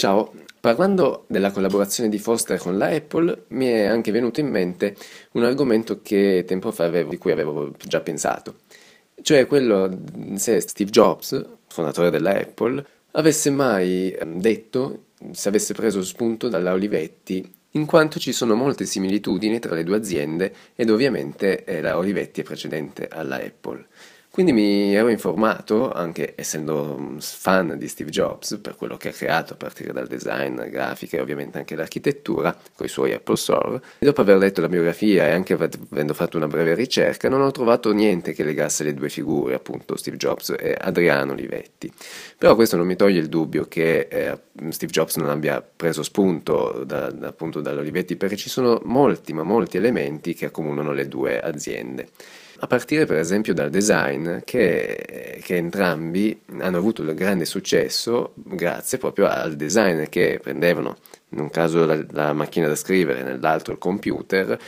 Ciao, parlando della collaborazione di Foster con la Apple, mi è anche venuto in mente un argomento che tempo fa avevo, di cui avevo già pensato, cioè quello se Steve Jobs, fondatore della Apple, avesse mai ehm, detto, se avesse preso spunto dalla Olivetti, in quanto ci sono molte similitudini tra le due aziende ed ovviamente eh, la Olivetti è precedente alla Apple. Quindi mi ero informato, anche essendo fan di Steve Jobs, per quello che ha creato a partire dal design, grafica e ovviamente anche l'architettura, con i suoi Apple Store. E dopo aver letto la biografia e anche avendo fatto una breve ricerca, non ho trovato niente che legasse le due figure, appunto Steve Jobs e Adriano Olivetti. Però questo non mi toglie il dubbio che eh, Steve Jobs non abbia preso spunto da, da, appunto dall'Olivetti, perché ci sono molti, ma molti elementi che accomunano le due aziende a partire per esempio dal design che, che, entrambi hanno avuto un grande successo grazie proprio al design che prendevano in un caso la, la macchina da scrivere, nell'altro il computer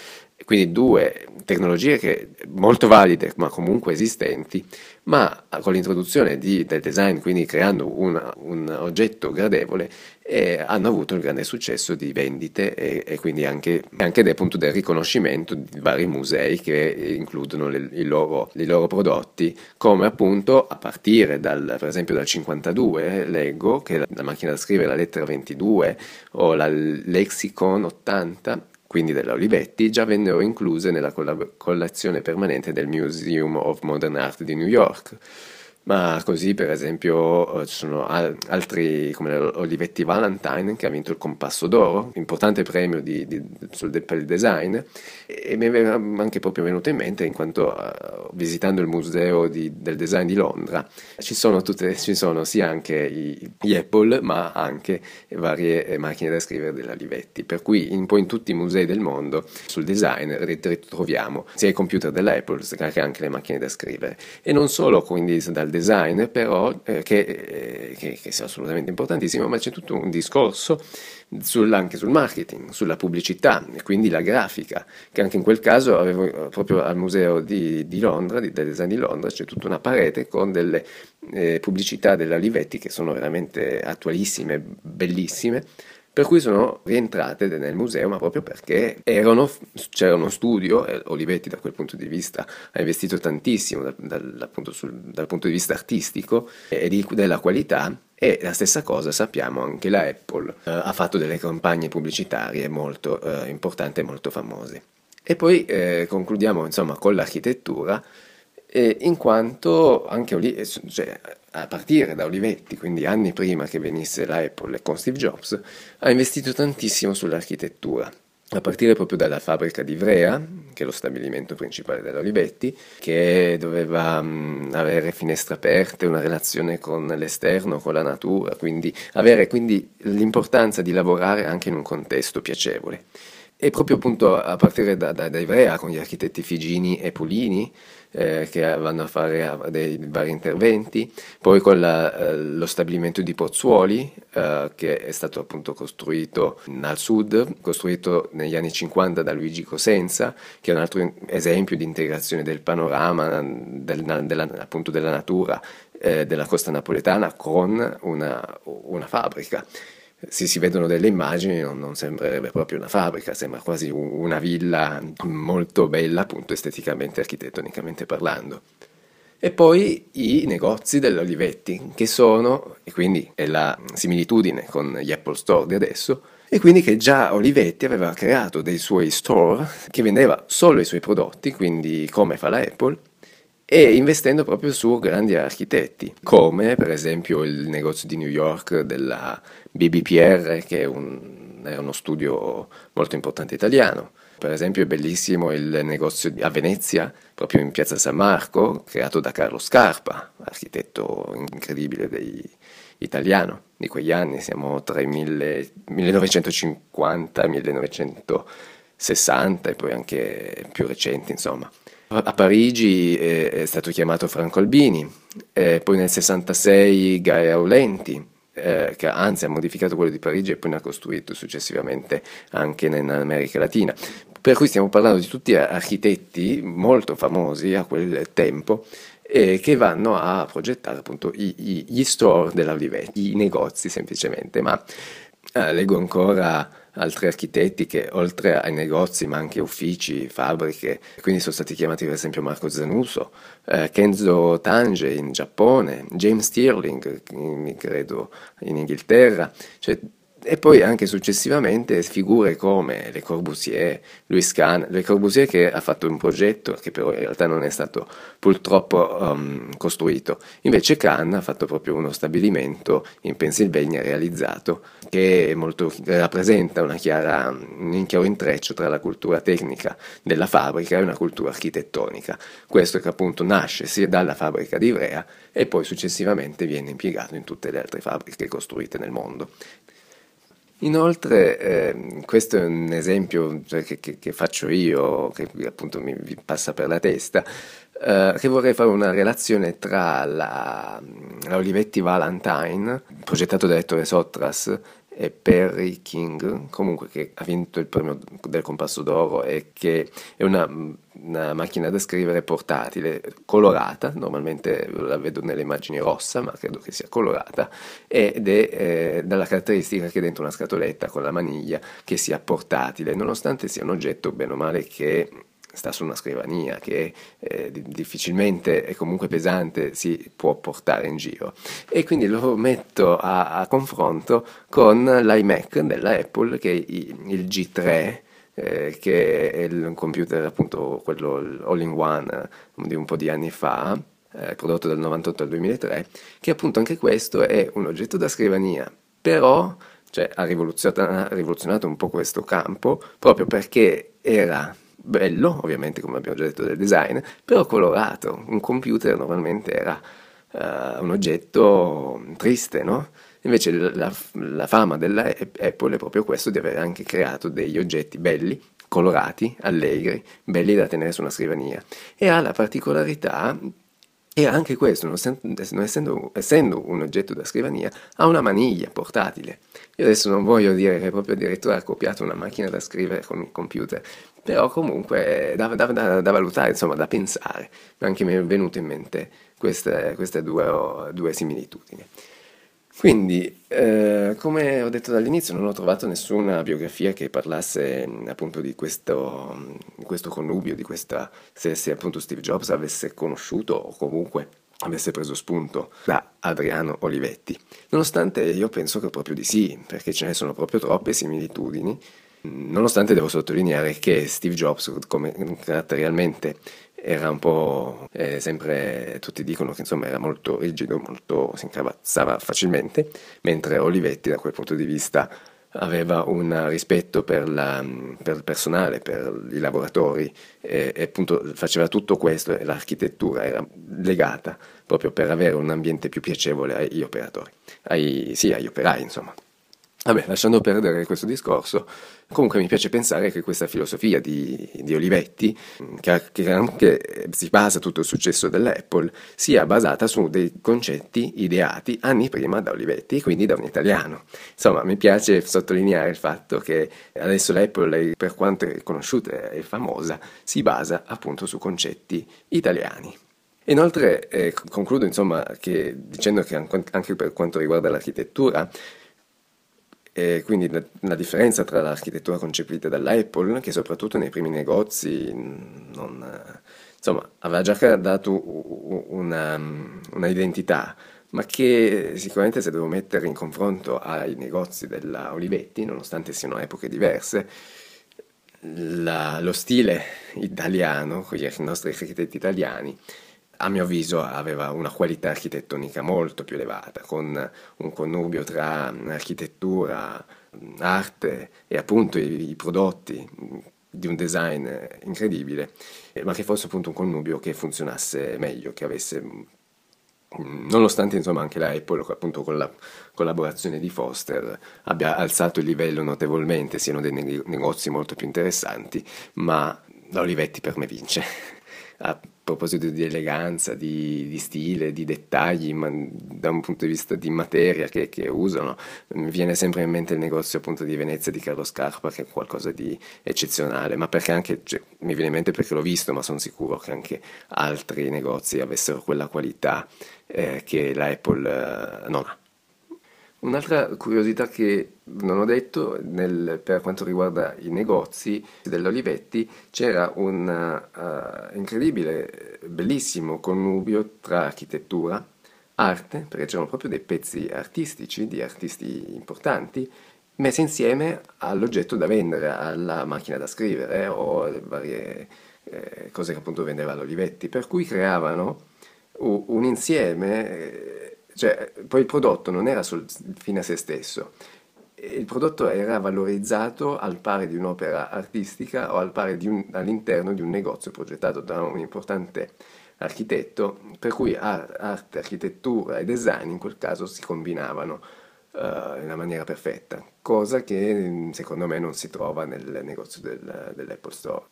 quindi due tecnologie che, molto valide ma comunque esistenti, ma con l'introduzione di, del design, quindi creando una, un oggetto gradevole, eh, hanno avuto il grande successo di vendite e, e quindi anche, anche del, appunto, del riconoscimento di vari musei che includono le, i, loro, i, loro, prodotti, come appunto a partire dal, per esempio dal 52, leggo che la, la macchina da scrivere, la lettera 22 o la Lexicon 80 quindi della Olivetti, già vennero incluse nella collezione permanente del Museum of Modern Art di New York ma così per esempio eh, ci sono altri come Olivetti Valentine che ha vinto il Compasso d'Oro, importante premio di, di, sul, per il design e mi è anche proprio venuto in mente in quanto uh, visitando il museo di, del design di Londra ci sono, tutte, ci sono sia anche i, gli Apple ma anche varie eh, macchine da scrivere dell'Olivetti per cui un po' in tutti i musei del mondo sul design ritroviamo sia i computer dell'Apple che anche le macchine da scrivere. E non solo quindi dal design, però, eh, che, eh, che, che, sia assolutamente importantissimo, ma c'è tutto un discorso sul, anche sul marketing, sulla pubblicità, e quindi la grafica, che anche in quel caso avevo eh, proprio al museo di, di Londra, di, del design di Londra, c'è tutta una parete con delle eh, pubblicità della Livetti che sono veramente attualissime, bellissime, per cui sono rientrate nel museo, ma proprio perché erano, c'era uno studio, Olivetti da quel punto di vista ha investito tantissimo dal, dal, sul, dal punto di vista artistico e di, della qualità, e la stessa cosa sappiamo anche la Apple eh, ha fatto delle campagne pubblicitarie molto eh, importanti e molto famose. E poi eh, concludiamo insomma con l'architettura eh, in quanto anche Oli- cioè, a partire da Olivetti, quindi anni prima che venisse la Apple con Steve Jobs, ha investito tantissimo sull'architettura, a partire proprio dalla fabbrica di Ivrea, che è lo stabilimento principale dell'Olivetti, che doveva mh, avere finestre aperte, una relazione con l'esterno, con la natura, quindi avere quindi l'importanza di lavorare anche in un contesto piacevole. E proprio appunto a partire da, da, da Ivrea con gli architetti Figini e Pulini, eh, che vanno a fare dei vari interventi, poi con la, eh, lo stabilimento di Pozzuoli eh, che è stato appunto costruito al sud, costruito negli anni 50 da Luigi Cosenza, che è un altro esempio di integrazione del panorama del, della, appunto della natura eh, della costa napoletana con una, una fabbrica se si vedono delle immagini non, non, sembrerebbe proprio una fabbrica, sembra quasi una villa molto bella, appunto esteticamente architettonicamente parlando. E poi i negozi dell'Olivetti, che sono, e quindi è la similitudine con gli Apple Store di adesso, e quindi che già Olivetti aveva creato dei suoi store che vendeva solo i suoi prodotti, quindi come fa la Apple, e investendo proprio su grandi architetti, come per esempio il negozio di New York della BBPR, che è, un, è uno studio molto importante italiano. Per esempio è bellissimo il negozio a Venezia, proprio in piazza San Marco, creato da Carlo Scarpa, architetto incredibile dei, italiano di quegli anni, siamo tra i 1950 e 1960 e poi anche più recenti, insomma. A Parigi è stato chiamato Franco Albini, poi nel 66 Gaia Aulenti, eh, che anzi ha modificato quello di Parigi e poi ne ha costruito successivamente anche in America Latina. Per cui stiamo parlando di tutti architetti molto famosi a quel tempo e che vanno a progettare appunto i, i, gli store della Olivetti, i negozi semplicemente, ma eh, leggo ancora altri architetti che oltre ai negozi ma anche uffici, fabbriche, quindi sono stati chiamati per esempio Marco Zanuso, eh, Kenzo Tange in Giappone, James Stirling credo in Inghilterra, cioè e poi anche successivamente figure come Le Corbusier, Louis Kahn, Le Corbusier che ha fatto un progetto che però in realtà non è stato purtroppo um, costruito, invece Kahn ha fatto proprio uno stabilimento in Pennsylvania realizzato che molto, rappresenta chiara, un chiaro intreccio tra la cultura tecnica della fabbrica e una cultura architettonica. Questo che appunto nasce sia dalla fabbrica di Ivrea e poi successivamente viene impiegato in tutte le altre fabbriche costruite nel mondo. Inoltre, eh, questo è un esempio cioè, che, che, che, faccio io, che appunto mi, mi passa per la testa, eh, che vorrei fare una relazione tra la, la Olivetti Valentine, progettato da Ettore Sotras, e Perry King, comunque che ha vinto il premio del Compasso d'Oro e che è una, una, macchina da scrivere portatile, colorata, normalmente la vedo nelle immagini rossa, ma credo che sia colorata, ed è eh, dalla caratteristica che è dentro una scatoletta con la maniglia che sia portatile, nonostante sia un oggetto bene o male che sta su una scrivania che eh, difficilmente e comunque pesante si può portare in giro. E quindi lo metto a, a confronto con l'iMac della Apple che è il G3 eh, che è il computer appunto quello all-in-one di un po' di anni fa eh, prodotto dal 98 al 2003 che appunto anche questo è un oggetto da scrivania. Però cioè, ha rivoluzionato un po' questo campo proprio perché era bello, ovviamente come abbiamo già detto del design, però colorato. Un computer normalmente era uh, un oggetto triste, no? Invece la, la fama della Apple è proprio questo di aver anche creato degli oggetti belli, colorati, allegri, belli da tenere su una scrivania. E ha la particolarità e anche questo, non essendo, essendo, un oggetto da scrivania, ha una maniglia portatile. Io adesso non voglio dire che proprio addirittura ha copiato una macchina da scrivere con il computer, però comunque da, da, da, da valutare, insomma, da pensare. Anche mi è venuto in mente queste, queste due, due similitudini. Quindi, eh, come ho detto dall'inizio, non ho trovato nessuna biografia che parlasse appunto di questo, di questo connubio, di questa, se, se appunto Steve Jobs avesse conosciuto o comunque avesse preso spunto da Adriano Olivetti. Nonostante io penso che proprio di sì, perché ce ne sono proprio troppe similitudini, nonostante devo sottolineare che Steve Jobs, come caratterialmente era un po' eh, sempre, tutti dicono che insomma era molto rigido, molto, si incravazzava facilmente, mentre Olivetti da quel punto di vista aveva un rispetto per, la, per il personale, per i lavoratori e, e, appunto faceva tutto questo e l'architettura era legata proprio per avere un ambiente più piacevole agli operatori, ai, sì, agli operai insomma. Vabbè, lasciando perdere questo discorso, comunque mi piace pensare che questa filosofia di, di Olivetti, che, che, anche si basa tutto il successo dell'Apple, sia basata su dei concetti ideati anni prima da Olivetti, quindi da un italiano. Insomma, mi piace sottolineare il fatto che adesso l'Apple, per quanto è conosciuta e famosa, si basa appunto su concetti italiani. Inoltre eh, concludo insomma che, dicendo che anche per quanto riguarda l'architettura, e quindi la, la, differenza tra l'architettura concepita dall'Apple, che soprattutto nei primi negozi non, insomma, aveva già dato una, una, identità, ma che sicuramente se devo mettere in confronto ai negozi della Olivetti, nonostante siano epoche diverse, la, lo stile italiano, con i nostri architetti italiani, a mio avviso aveva una qualità architettonica molto più elevata, con un connubio tra architettura, arte e appunto i, i prodotti di un design incredibile, ma che fosse appunto un connubio che funzionasse meglio, che avesse nonostante insomma anche la Apple appunto con la collaborazione di Foster abbia alzato il livello notevolmente, siano dei negozi molto più interessanti, ma la Olivetti per me vince. proposito di eleganza, di, di stile, di dettagli, ma da un punto di vista di materia che, che, usano, mi viene sempre in mente il negozio appunto di Venezia di Carlo Scarpa che è qualcosa di eccezionale, ma perché anche, cioè, mi viene in mente perché l'ho visto, ma sono sicuro che anche altri negozi avessero quella qualità eh, che la Apple eh, non ha. Un'altra curiosità che non ho detto nel, per quanto riguarda i negozi dell'Olivetti c'era un uh, incredibile, bellissimo connubio tra architettura, arte, perché c'erano proprio dei pezzi artistici di artisti importanti, messi insieme all'oggetto da vendere, alla macchina da scrivere o alle varie eh, cose che appunto vendeva l'Olivetti, per cui creavano un insieme. Eh, cioè, poi il prodotto non era sul fine a se stesso, il prodotto era valorizzato al pari di un'opera artistica o al pari di un, all'interno di un negozio progettato da un importante architetto, per cui arte, architettura e design in quel caso si combinavano uh, in una maniera perfetta, cosa che secondo me non si trova nel negozio del, dell'Apple Store.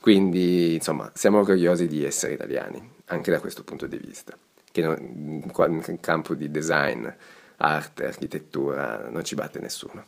Quindi, insomma, siamo orgogliosi di essere italiani, anche da questo punto di vista che in campo di design, arte, architettura non ci batte nessuno.